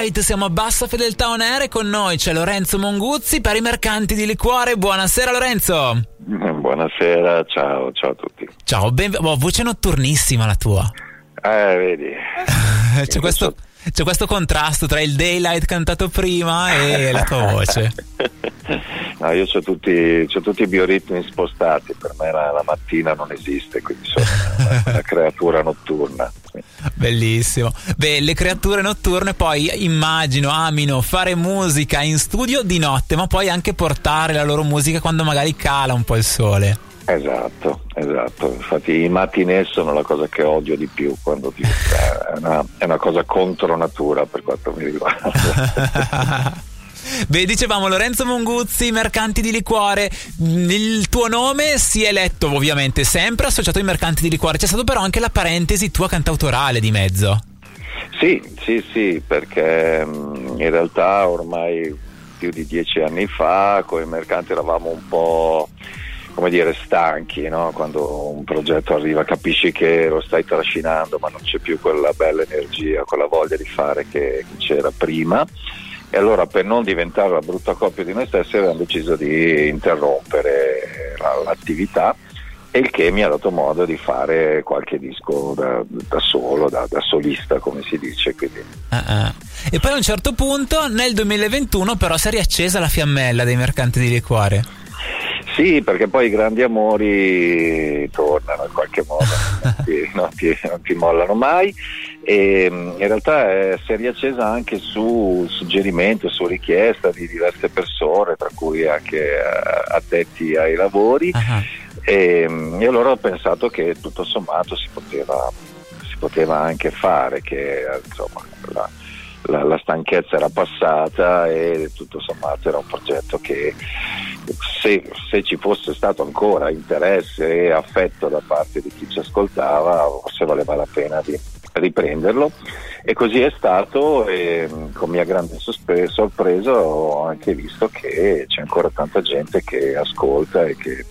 Daylight, siamo a bassa fedeltà on air e con noi c'è Lorenzo Monguzzi per i mercanti di liquore. Buonasera Lorenzo. Buonasera, ciao, ciao a tutti. Ciao, ben... oh, voce notturnissima la tua. Eh, vedi. c'è, questo, c'è questo contrasto tra il Daylight cantato prima e la tua voce. No, io ho tutti, tutti, i bioritmi spostati, per me la, la mattina non esiste, quindi sono una, una creatura notturna. Bellissimo. Beh, le creature notturne poi immagino amino fare musica in studio di notte, ma poi anche portare la loro musica quando magari cala un po' il sole. Esatto, esatto. Infatti i matinee sono la cosa che odio di più quando ti, è, una, è una cosa contro natura per quanto mi riguarda. Beh, dicevamo Lorenzo Monguzzi, mercanti di liquore. Il tuo nome si è letto ovviamente sempre associato ai mercanti di liquore. C'è stato però anche la parentesi tua cantautorale di mezzo. Sì, sì, sì, perché mm, in realtà ormai più di dieci anni fa con i mercanti eravamo un po' come dire stanchi no? quando un progetto arriva capisci che lo stai trascinando ma non c'è più quella bella energia quella voglia di fare che c'era prima e allora per non diventare la brutta coppia di noi stessi abbiamo deciso di interrompere l'attività e il che mi ha dato modo di fare qualche disco da, da solo, da, da, solista come si dice. Uh-uh. E poi a un certo punto nel 2021 però si è riaccesa la fiammella dei mercanti di liquore. Sì, perché poi i grandi amori tornano in qualche modo, non, ti, non, ti, non ti mollano mai e mm, in realtà eh, si è riaccesa anche su suggerimento, su richiesta di diverse persone, tra cui anche eh, addetti ai lavori uh-huh. e, mm, e, allora ho pensato che tutto sommato si poteva, si poteva anche fare, che insomma, la, la, la, stanchezza era passata e tutto sommato era un progetto che se, se, ci fosse stato ancora interesse e affetto da parte di chi ci ascoltava forse valeva la pena di riprenderlo. E così è stato e con mia grande sorpresa ho anche visto che c'è ancora tanta gente che ascolta e che,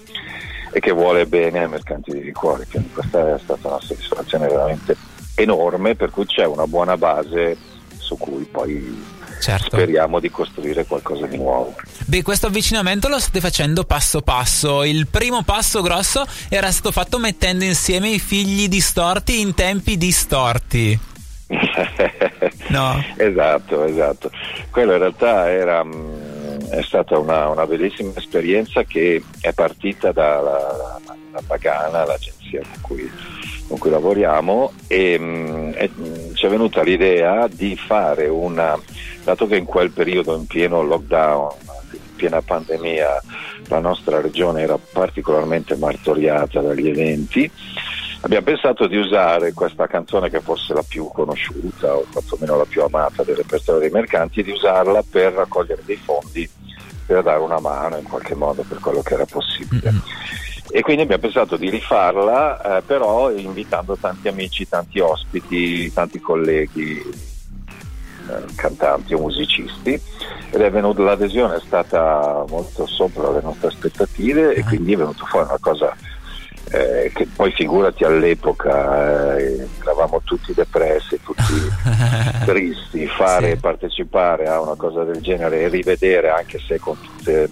e che vuole bene ai mercanti di liquori, quindi questa è stata una soddisfazione veramente enorme per cui c'è una buona base su cui poi certo. speriamo di costruire qualcosa di nuovo. Beh, questo avvicinamento lo state facendo passo passo. Il primo passo grosso era stato fatto mettendo insieme i figli distorti in tempi distorti. no? Esatto, esatto. Quello in realtà era, mm, è stata una, una, bellissima esperienza che è partita dalla da Pagana, l'agenzia con cui, con cui lavoriamo, e, e mm, ci è venuta l'idea di fare una dato che in quel periodo, in pieno lockdown, in piena pandemia, la nostra regione era particolarmente martoriata dagli eventi, abbiamo pensato di usare questa canzone che fosse la più conosciuta o quantomeno la più amata del repertorio dei mercanti, di usarla per raccogliere dei fondi per dare una mano in qualche modo per quello che era possibile. Mm-hmm. E quindi abbiamo pensato di rifarla, eh, però invitando tanti amici, tanti ospiti, tanti colleghi eh, cantanti o musicisti. Ed è venuto, l'adesione è stata molto sopra le nostre aspettative e quindi è venuto fuori una cosa eh, che poi figurati all'epoca eh, eravamo tutti depressi, tutti tristi, fare sì. partecipare a una cosa del genere e rivedere anche se con tutte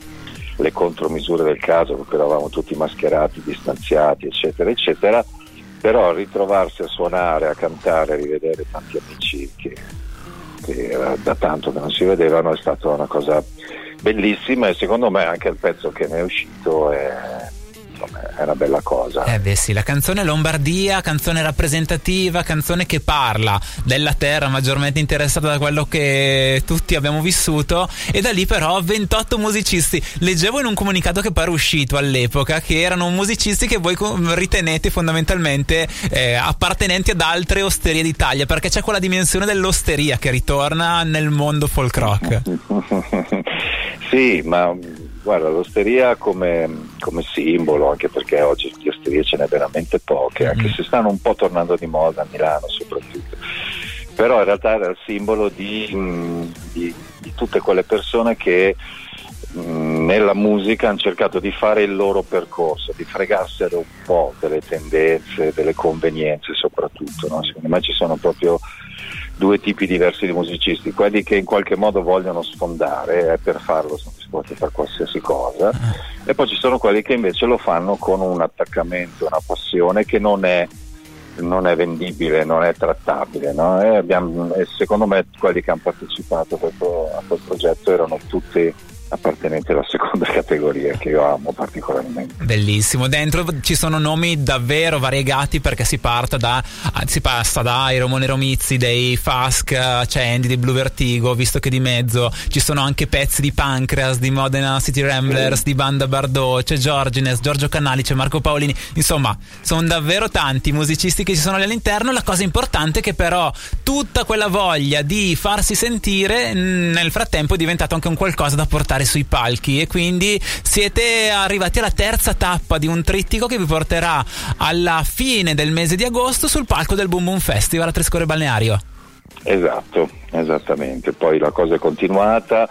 le contromisure del caso perché eravamo tutti mascherati, distanziati eccetera eccetera però ritrovarsi a suonare, a cantare, a rivedere tanti amici che che era da tanto che non si vedevano, è stata una cosa bellissima e secondo me anche il pezzo che ne è uscito è è una bella cosa. Eh beh sì, la canzone Lombardia, canzone rappresentativa, canzone che parla della terra maggiormente interessata da quello che tutti abbiamo vissuto e da lì però 28 musicisti. Leggevo in un comunicato che pare uscito all'epoca che erano musicisti che voi ritenete fondamentalmente eh, appartenenti ad altre osterie d'Italia perché c'è quella dimensione dell'osteria che ritorna nel mondo folk rock. sì, ma Guarda, l'osteria come, come, simbolo, anche perché oggi di osterie ce n'è veramente poche, mm anche se stanno un po' tornando di moda a Milano soprattutto, però in realtà era il simbolo di, mm, di, di tutte quelle persone che mh, mm, nella musica hanno cercato di fare il loro percorso, di fregarsene un po' delle tendenze, delle convenienze soprattutto. No? Secondo me ci sono proprio due tipi diversi di musicisti, quelli che in qualche modo vogliono sfondare e per farlo sono disposti a fare qualsiasi cosa e poi ci sono quelli che invece lo fanno con un attaccamento, una passione che non è, non è vendibile, non è trattabile. No? E abbiamo, e secondo me quelli che hanno partecipato a quel progetto erano tutti appartenenti alla seconda categoria che io amo particolarmente. Bellissimo, dentro ci sono nomi davvero variegati perché si, da, si passa da Romone Romizzi, dei Fask, c'è Andy di Blue Vertigo, visto che di mezzo ci sono anche pezzi di Pancreas, di Modena City Ramblers, mm. di Banda Bardot, c'è Giorgines, Giorgio Canali, c'è Marco Paolini, insomma sono davvero tanti musicisti che ci sono lì all'interno, la cosa importante è che però tutta quella voglia di farsi sentire nel frattempo è diventato anche un qualcosa da portare andare sui palchi e quindi siete arrivati alla terza tappa di un trittico che vi porterà alla fine del mese di agosto sul palco del Boom Boom Festival a Trescore Balneario. Esatto, esattamente. Poi la cosa è continuata.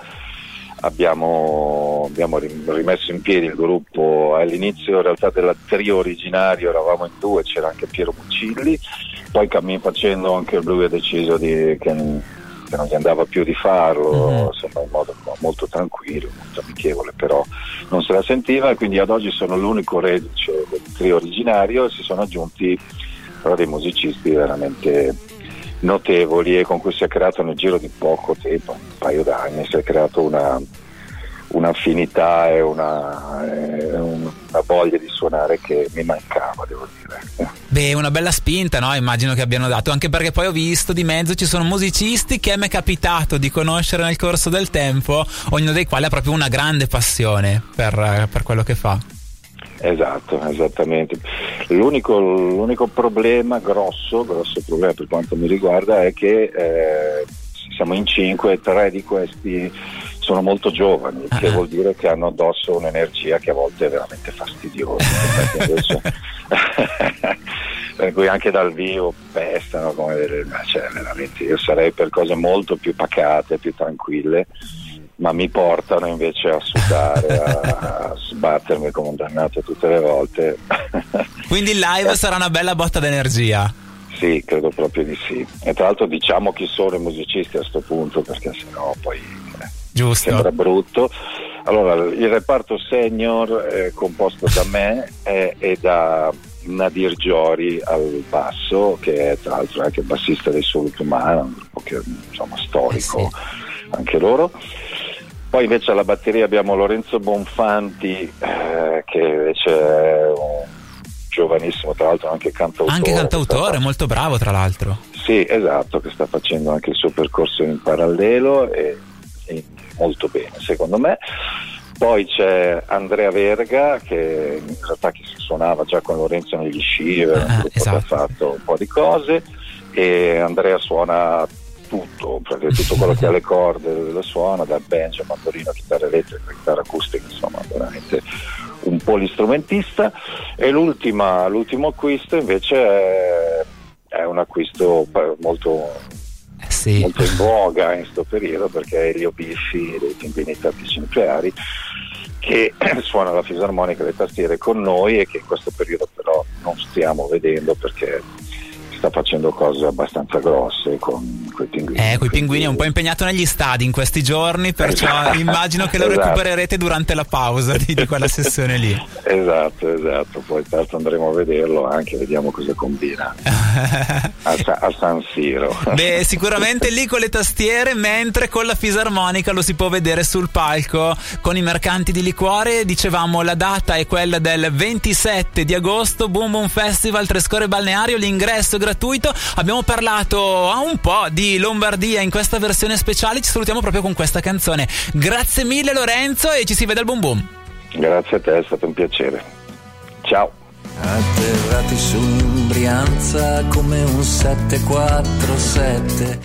Abbiamo, abbiamo, rimesso in piedi il gruppo all'inizio in realtà della trio originario eravamo in due, c'era anche Piero Mucilli, poi cammin facendo anche lui ha deciso di, che che non gli andava più di farlo, mm-hmm. insomma in modo molto tranquillo, molto amichevole, però non se la sentiva e quindi ad oggi sono l'unico reduce del trio originario e si sono aggiunti però dei musicisti veramente notevoli e con cui si è creato nel giro di poco tempo, un paio d'anni, si è creato una, un'affinità e una, e una, voglia di suonare che mi mancava, devo dire. Beh, una bella spinta, no? Immagino che abbiano dato, anche perché poi ho visto di mezzo ci sono musicisti che mi è capitato di conoscere nel corso del tempo, ognuno dei quali ha proprio una grande passione per, per quello che fa. Esatto, esattamente. L'unico, l'unico, problema, grosso, grosso problema per quanto mi riguarda, è che eh, siamo in cinque, tre di questi sono molto giovani, uh-huh. che vuol dire che hanno addosso un'energia che a volte è veramente fastidiosa. per cui anche dal vivo pestano, come cioè, veramente io sarei per cose molto più pacate, più tranquille, ma mi portano invece a sudare, a, a sbattermi come un dannato tutte le volte. Quindi il live sarà una bella botta d'energia. Sì, credo proprio di sì. E tra l'altro diciamo chi sono i musicisti a questo punto, perché sennò poi Giusto. sembra brutto. Allora, il reparto senior è composto da me e, e da Nadir Giori al basso, che è tra l'altro anche bassista dei un gruppo che, insomma, storico eh sì. anche loro. Poi invece alla batteria abbiamo Lorenzo Bonfanti, eh, che invece è un giovanissimo, tra l'altro anche cantautore. Anche cantautore, molto bravo tra l'altro. Sì, esatto, che sta facendo anche il suo percorso in parallelo e molto bene secondo me. Poi c'è Andrea Verga che in realtà che suonava già con Lorenzo negli sci, ah, esatto. ha fatto un po' di cose e Andrea suona tutto, perché tutto quello che ha le corde lo suona, dal banjo, mandolino, chitarra elettrica, chitarra acustica, insomma veramente un polistrumentista e l'ultimo acquisto invece è, è un acquisto molto sì. molto in voga in questo periodo perché è Elio Biffi dei Pinguini Tattici Nucleari che suona la fisarmonica e le tastiere con noi e che in questo periodo però non stiamo vedendo perché sta facendo cose abbastanza grosse con quei pinguini. Eh, quei pinguini è un po' impegnato negli stadi in questi giorni, perciò esatto. immagino che lo esatto. recupererete durante la pausa di, di, quella sessione lì. Esatto, esatto, poi tanto andremo a vederlo anche, vediamo cosa combina a, a, San Siro. Beh, sicuramente lì con le tastiere, mentre con la fisarmonica lo si può vedere sul palco con i mercanti di liquore. Dicevamo la data è quella del 27 di agosto, Boom Boom Festival Trescore Balneario, l'ingresso gratuito. Abbiamo parlato a un po' di Lombardia in questa versione speciale. Ci salutiamo proprio con questa canzone. Grazie mille Lorenzo e ci si vede al boom boom. Grazie a te, è stato un piacere. Ciao. Atterrati su Brianza come un 747